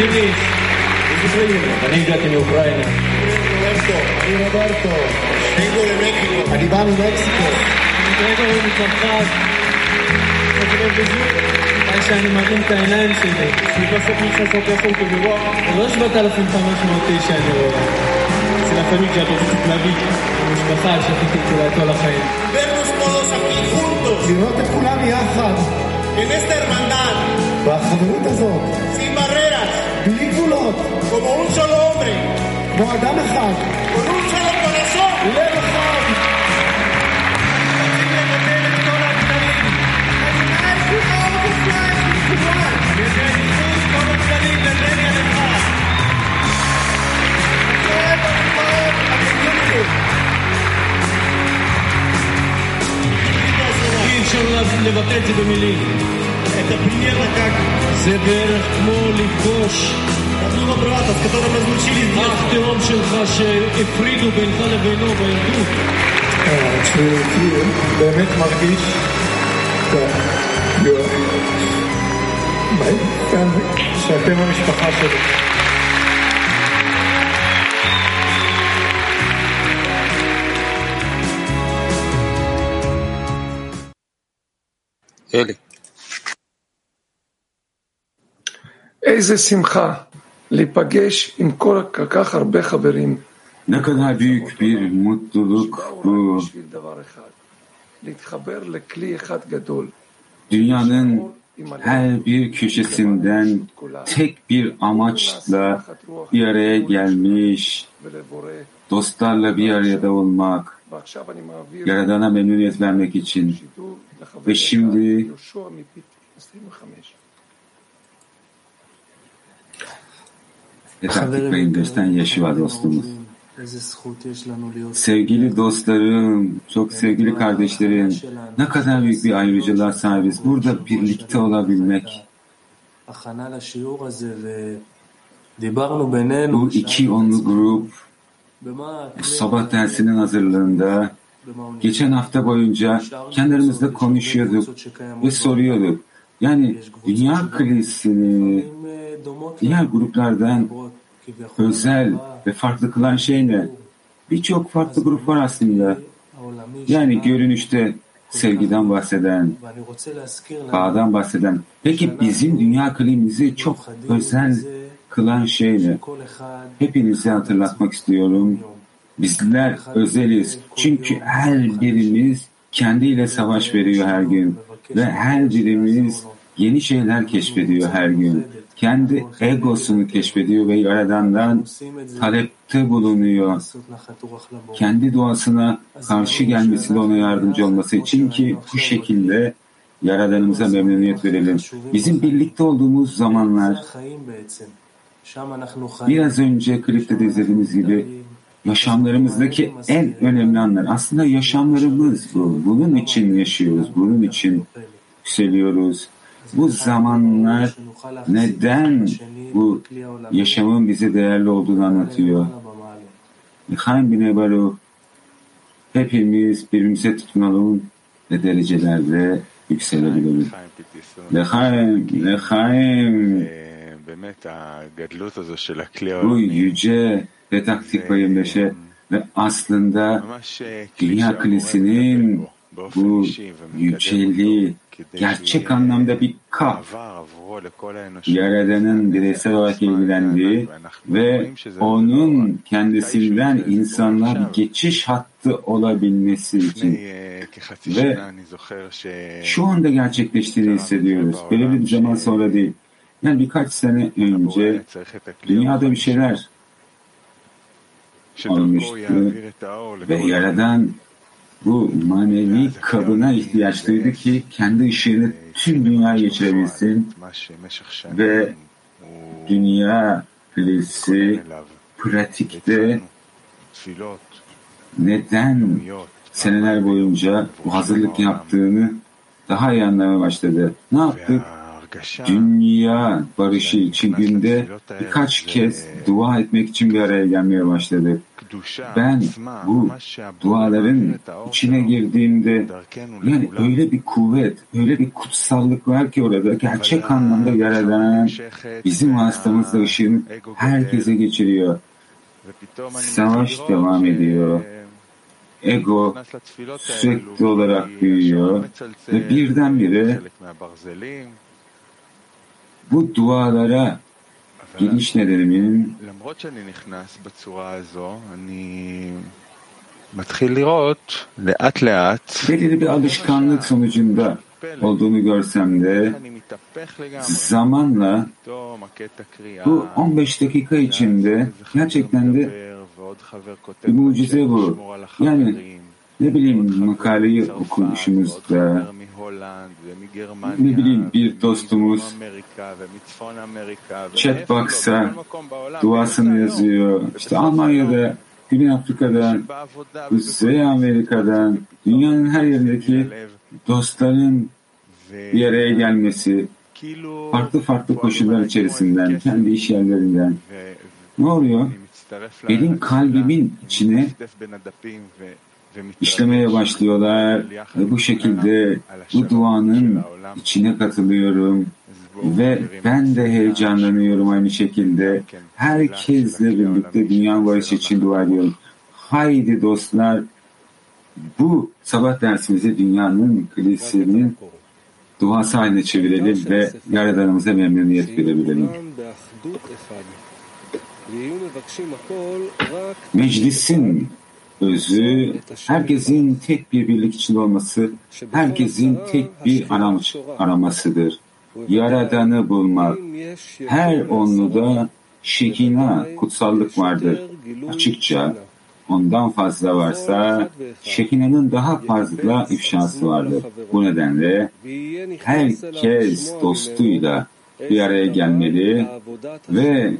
Денис из Украины. Олимпиатами Украины. Ernesto, Roberto, vengo de México. Arribano, México. Entrego de mi compás. שאני מרים את העיניים שלי, סביבה ספיר של סוף יפון כבירו, לא 7,500 איש שאני רואה. אצל הפמיקיה דורסת להביא, המשפחה שחיכיתי לה את כל החיים. לראות את כולם יחד. בחברות הזאת. בלי גבולות, como un solo hombre, כמו אדם אחד, con un solo corazón. לב אחד. אי אפשר לבטא את זה במילים. שהפרידו בינך לבינו בילדות. אה, כשכאילו באמת מרגיש family, שאתם המשפחה שלי. אלי. איזה שמחה להיפגש עם כל כך הרבה חברים. Ne kadar büyük bir mutluluk bu. Dünyanın her bir köşesinden tek bir amaçla bir araya gelmiş, dostlarla bir arada olmak, Yaradan'a memnuniyet vermek için. Ve şimdi Efendim Bey'in gösten Yeşiva dostumuz. Sevgili dostlarım, çok sevgili kardeşlerim, ne kadar büyük bir ayrıcalığa sahibiz. Burada birlikte olabilmek. Bu iki onlu grup sabah dersinin hazırlığında geçen hafta boyunca kendimizle konuşuyorduk ve soruyorduk. Yani dünya krizini diğer gruplardan özel ve farklı kılan şey ne? Birçok farklı grup aslında. Yani görünüşte sevgiden bahseden, bağdan bahseden. Peki bizim dünya klimimizi çok özel kılan şey ne? Hepinize hatırlatmak istiyorum. Bizler özeliz. Çünkü her birimiz kendiyle savaş veriyor her gün. Ve her birimiz yeni şeyler keşfediyor her gün. Kendi egosunu keşfediyor ve Yaradan'dan talepte bulunuyor. Kendi duasına karşı gelmesiyle ona yardımcı olması için ki bu şekilde Yaradan'ımıza memnuniyet verelim. Bizim birlikte olduğumuz zamanlar biraz önce klipte de izlediğimiz gibi yaşamlarımızdaki en önemli anlar. Aslında yaşamlarımız bu. Bunun için yaşıyoruz. Bunun için yükseliyoruz bu zamanlar neden bu yaşamın bize değerli olduğunu anlatıyor. Haim bin Ebalu hepimiz birbirimize tutunalım ve derecelerde yükselebilelim. Lechaim, Lechaim. Bu yüce ve taktik payımdaşı ve aslında dünya kalesinin bu yüceliği gerçek anlamda bir kaf. Yaradan'ın bireysel olarak ilgilendiği ve onun kendisinden insanlar geçiş hattı olabilmesi için ve şu anda gerçekleştiğini hissediyoruz. Böyle bir zaman sonra değil. Yani birkaç sene önce dünyada bir şeyler olmuştu ve Yaradan bu manevi kabına ihtiyaç duydu ki kendi ışığını tüm dünyaya geçirebilsin ve dünya filesi pratikte neden seneler boyunca bu hazırlık yaptığını daha iyi anlamaya başladı. Ne yaptık? dünya barışı için günde birkaç kez dua etmek için bir araya gelmeye başladık. Ben bu duaların içine girdiğimde yani öyle bir kuvvet, öyle bir kutsallık var ki orada gerçek anlamda yaradan bizim hastamızda ışığını herkese geçiriyor. Savaş devam ediyor. Ego sürekli olarak büyüyor ve birdenbire bu dualara giriş nedenimin belirli bir alışkanlık sonucunda olduğunu görsem de zamanla bu 15 dakika içinde gerçekten de bir mucize bu. Yani ne bileyim makaleyi okumuşumuzda ne bileyim bir dostumuz chatbox'a duasını yazıyor. İşte Almanya'da, Güney Afrika'dan, Kuzey Amerika'dan, dünyanın her yerindeki dostların bir araya gelmesi, farklı farklı koşullar içerisinden, kendi iş yerlerinden. Ne oluyor? Benim kalbimin içine işlemeye başlıyorlar ve bu şekilde bu duanın içine katılıyorum ve ben de heyecanlanıyorum aynı şekilde. Herkesle birlikte dünya barışı için dua ediyorum. Haydi dostlar bu sabah dersimizi dünyanın kilisinin duası haline çevirelim ve Yaradanımıza memnuniyet verebilelim. Meclisin özü, herkesin tek bir birlik içinde olması, herkesin tek bir aramış, aramasıdır. Yaradanı bulmak. Her onluda şekina, kutsallık vardır. Açıkça ondan fazla varsa şekinanın daha fazla ifşası vardır. Bu nedenle herkes dostuyla bir araya gelmeli ve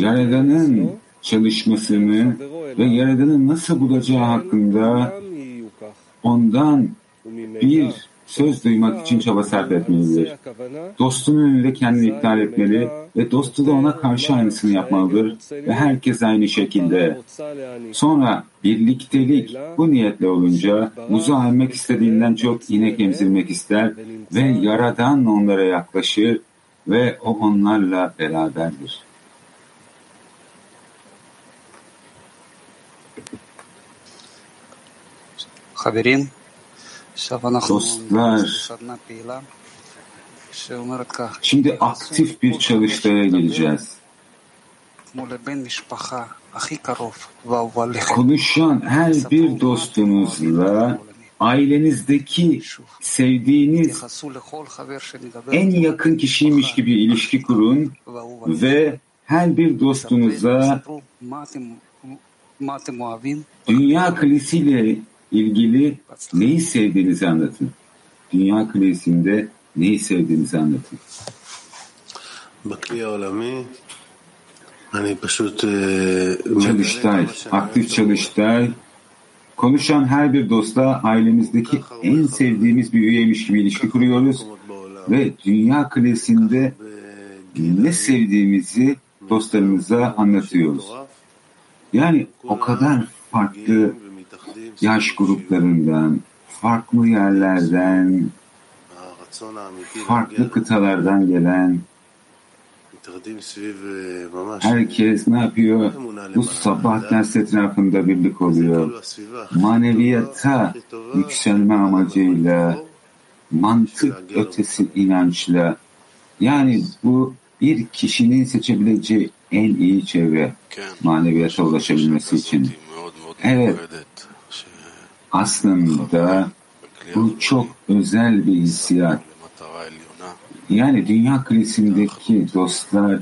Yaradan'ın çalışmasını ve Yaradan'ın nasıl bulacağı hakkında ondan bir söz duymak için çaba sarf etmelidir. Dostunun önünde kendini iptal etmeli ve dostu da ona karşı aynısını yapmalıdır ve herkes aynı şekilde. Sonra birliktelik bu niyetle olunca buzu almak istediğinden çok inek emzirmek ister ve Yaradan onlara yaklaşır ve o onlarla beraberdir. Dostlar, şimdi aktif bir çalıştaya geleceğiz. Konuşan her bir dostunuzla ailenizdeki sevdiğiniz en yakın kişiymiş gibi ilişki kurun ve her bir dostunuza dünya kilisiyle ilgili neyi sevdiğinizi anlatın. Dünya kilisinde neyi sevdiğinizi anlatın. Çalıştay, aktif çalıştay, konuşan her bir dostla ailemizdeki en sevdiğimiz bir üyeymiş gibi ilişki kuruyoruz ve dünya kilisinde ne sevdiğimizi dostlarımıza anlatıyoruz. Yani o kadar farklı yaş gruplarından, farklı yerlerden, farklı kıtalardan gelen herkes ne yapıyor? Bu sabah ders etrafında birlik oluyor. Maneviyata yükselme amacıyla, mantık ötesi inançla, yani bu bir kişinin seçebileceği en iyi çevre maneviyata ulaşabilmesi için. Evet, aslında bu çok özel bir hissiyat. Yani dünya krizindeki dostlar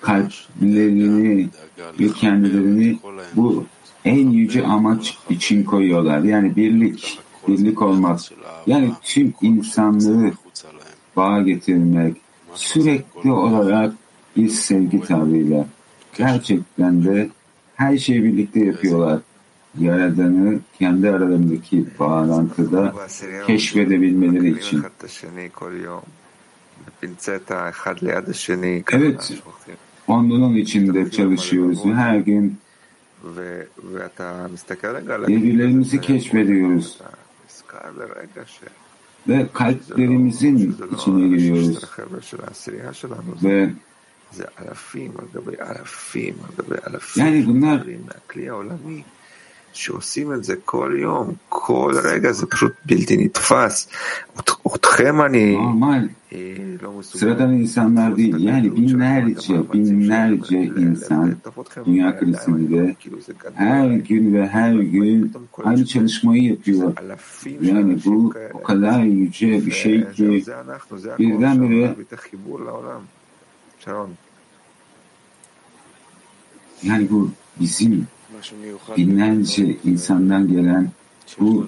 kalplerini ve kendilerini bu en yüce amaç için koyuyorlar. Yani birlik, birlik olmak. Yani tüm insanlığı bağ getirmek, sürekli olarak bir sevgi tavrıyla. Gerçekten de her şeyi birlikte yapıyorlar. Yaradan'ı kendi aralarındaki bağlantıda keşfedebilmeleri için. Evet, onun içinde çalışıyoruz. Ve her gün birbirlerimizi keşfediyoruz. Ve kalplerimizin içine giriyoruz. Ve yani bunlar שעושים את זה כל יום, כל רגע, זה פשוט bildin נתפס. אתכם אני normal sıradan insanlar değil. Yani binlerce, binlerce insan dünya krizinde her gün ve her gün aynı çalışmayı yapıyor. Yani bu o kadar yüce bir şey ki birdenbire yani bu bizim binlerce insandan gelen bu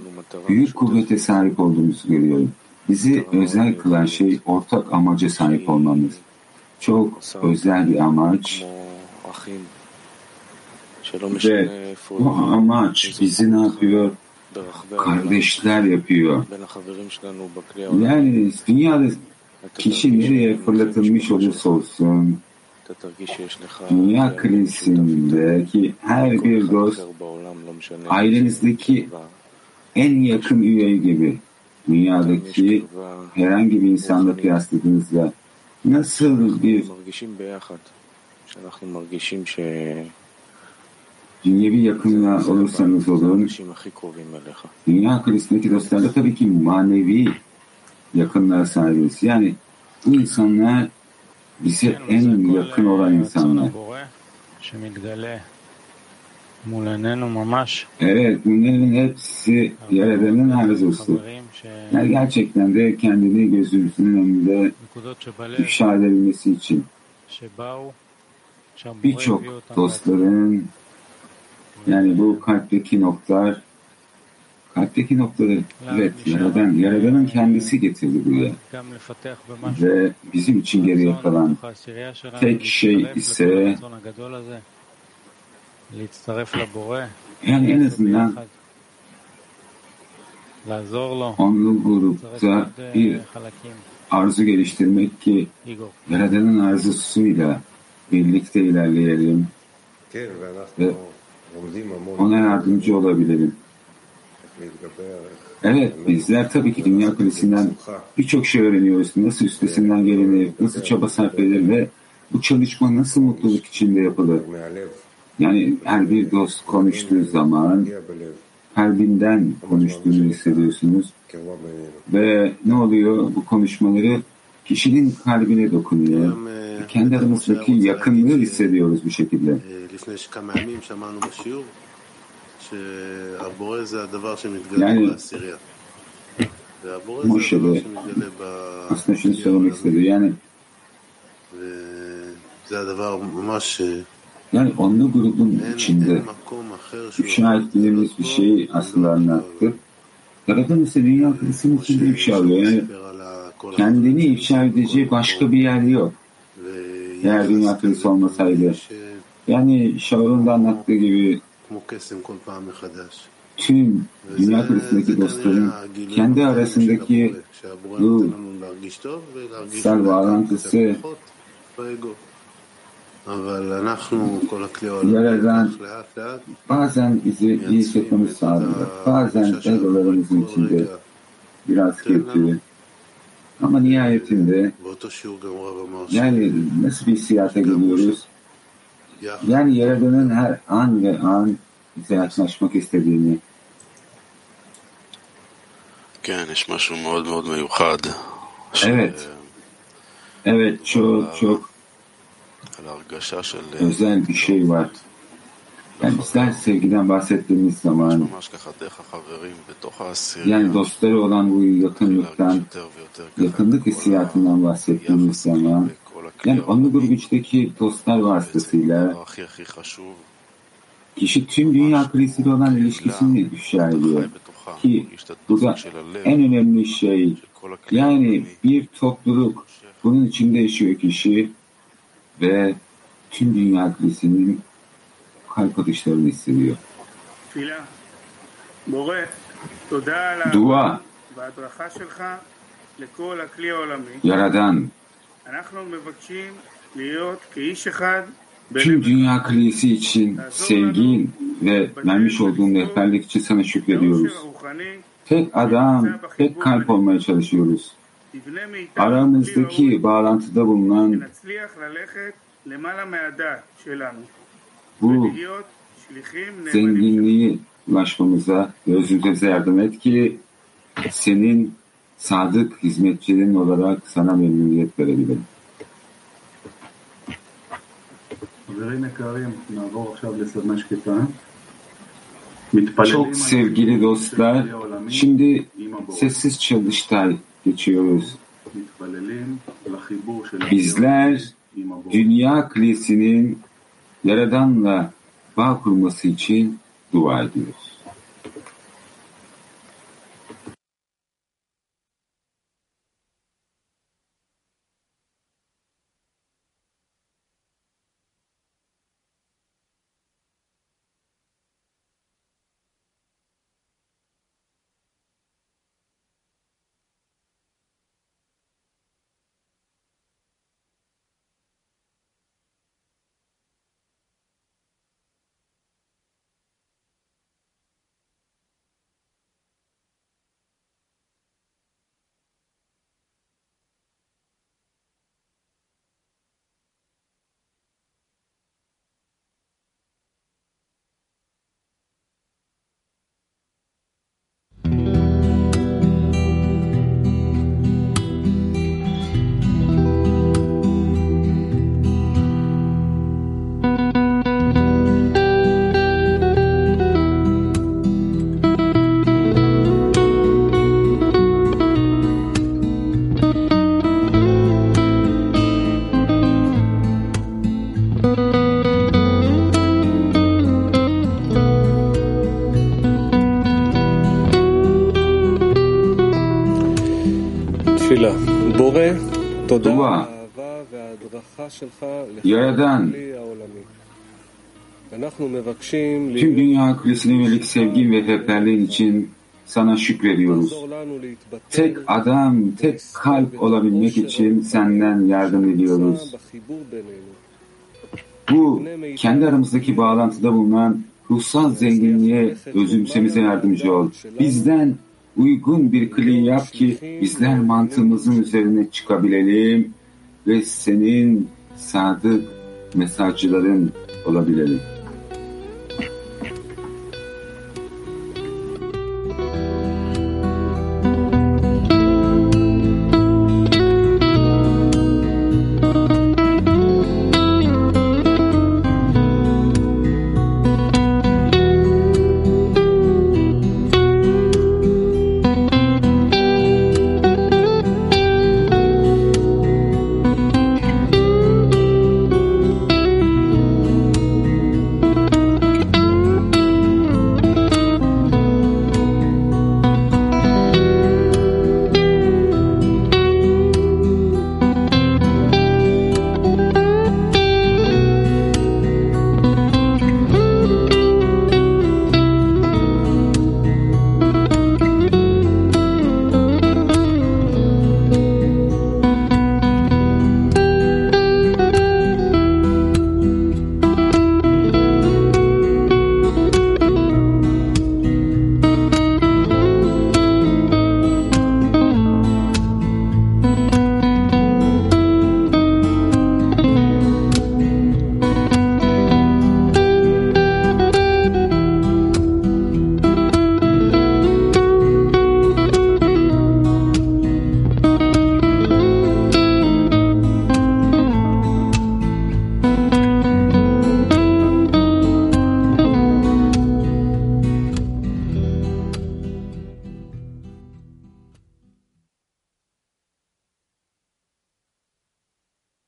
büyük kuvvete sahip olduğumuzu görüyorum. Bizi özel kılan şey ortak amaca sahip olmamız. Çok özel bir amaç ve bu amaç bizi ne yapıyor? Kardeşler yapıyor. Yani dünyada kişi nereye fırlatılmış olursa olsun dünya krizindeki her bir dost ailenizdeki en yakın üye gibi dünyadaki herhangi bir insanla kıyasladığınızda nasıl bir dünyevi yakınlığa olursanız olun dünya krizindeki dostlarla tabii ki manevi yakınlığa sahibiz. Yani bu insanlar bize en yakın olan insanlar. Evet, bunların hepsi Yaradan'ın arzusu. Yani gerçekten de kendini gözümüzün önünde ifşa edebilmesi için. Birçok dostların yani bu kalpteki noktalar kalpteki noktaları evet Yaradan, Yaradan'ın kendisi getirdi buraya. Ve bizim için geriye kalan tek şey ise yani en azından onlu grupta bir arzu geliştirmek ki Yaradan'ın arzusuyla birlikte ilerleyelim. Ve ona yardımcı olabilelim. Evet, bizler tabii ki dünya kulisinden birçok şey öğreniyoruz. Nasıl üstesinden gelinir, nasıl çaba sarf edilir ve bu çalışma nasıl mutluluk içinde yapılır. Yani her bir dost konuştuğu zaman kalbinden konuştuğunu hissediyorsunuz. Ve ne oluyor? Bu konuşmaları kişinin kalbine dokunuyor. Kendi aramızdaki yakınlığı hissediyoruz bu şekilde. Yani Moşe'de aslında şunu söylemek istedi. Yani yani onlu grubun içinde ifşa ettiğimiz bir şeyi aslında anlattı. Yaradan ise dünya krizinin içinde ifşa alıyor. Yani kendini ifşa edeceği başka bir yer yok. Eğer dünya krizi olmasaydı. Yani Şaur'un da anlattığı gibi tüm dünya krizindeki dostların kendi arasındaki bu sel bağlantısı Yaradan bazen bizi iyi hissetmemiz sağlıyor. Bazen egolarımızın içinde biraz kötü. Ama nihayetinde yani nasıl bir hissiyata geliyoruz? Yani Yaradan'ın her an ve an bize yaklaşmak istediğini Evet. Evet çok çok özel bir şey var. Yani bizler sevgiden bahsettiğimiz zaman yani dostları olan bu yakınlıktan, yakınlık hissiyatından bahsettiğimiz zaman yani Anıgurgiç'teki dostlar vasıtasıyla kişi tüm dünya kriziyle olan ilişkisini ifşa ediyor. Ki bu da en önemli şey. Yani bir topluluk bunun içinde yaşıyor kişi ve tüm dünya krizinin kalp atışlarını hissediyor. Dua. Yaradan. Tüm dünya klinisi için sevgi ve vermiş olduğun rehberlik için sana şükrediyoruz. Tek adam, tek kalp olmaya çalışıyoruz. Aramızdaki bağlantıda bulunan bu zenginliği ulaşmamıza ve özümüze yardım et ki senin sadık hizmetçilerin olarak sana memnuniyet verebilirim. Çok sevgili dostlar, şimdi sessiz çalıştay geçiyoruz. Bizler dünya klesinin Yaradan'la bağ kurması için dua ediyoruz. Dua, Yaradan, tüm dünya kulesine yönelik sevgin ve rehberliğin için sana şükrediyoruz. Tek adam, tek kalp olabilmek için senden yardım ediyoruz. Bu kendi aramızdaki bağlantıda bulunan ruhsal zenginliğe özümsemize yardımcı ol. Bizden uygun bir kliği yap ki bizler mantığımızın üzerine çıkabilelim ve senin sadık mesajcıların olabilelim.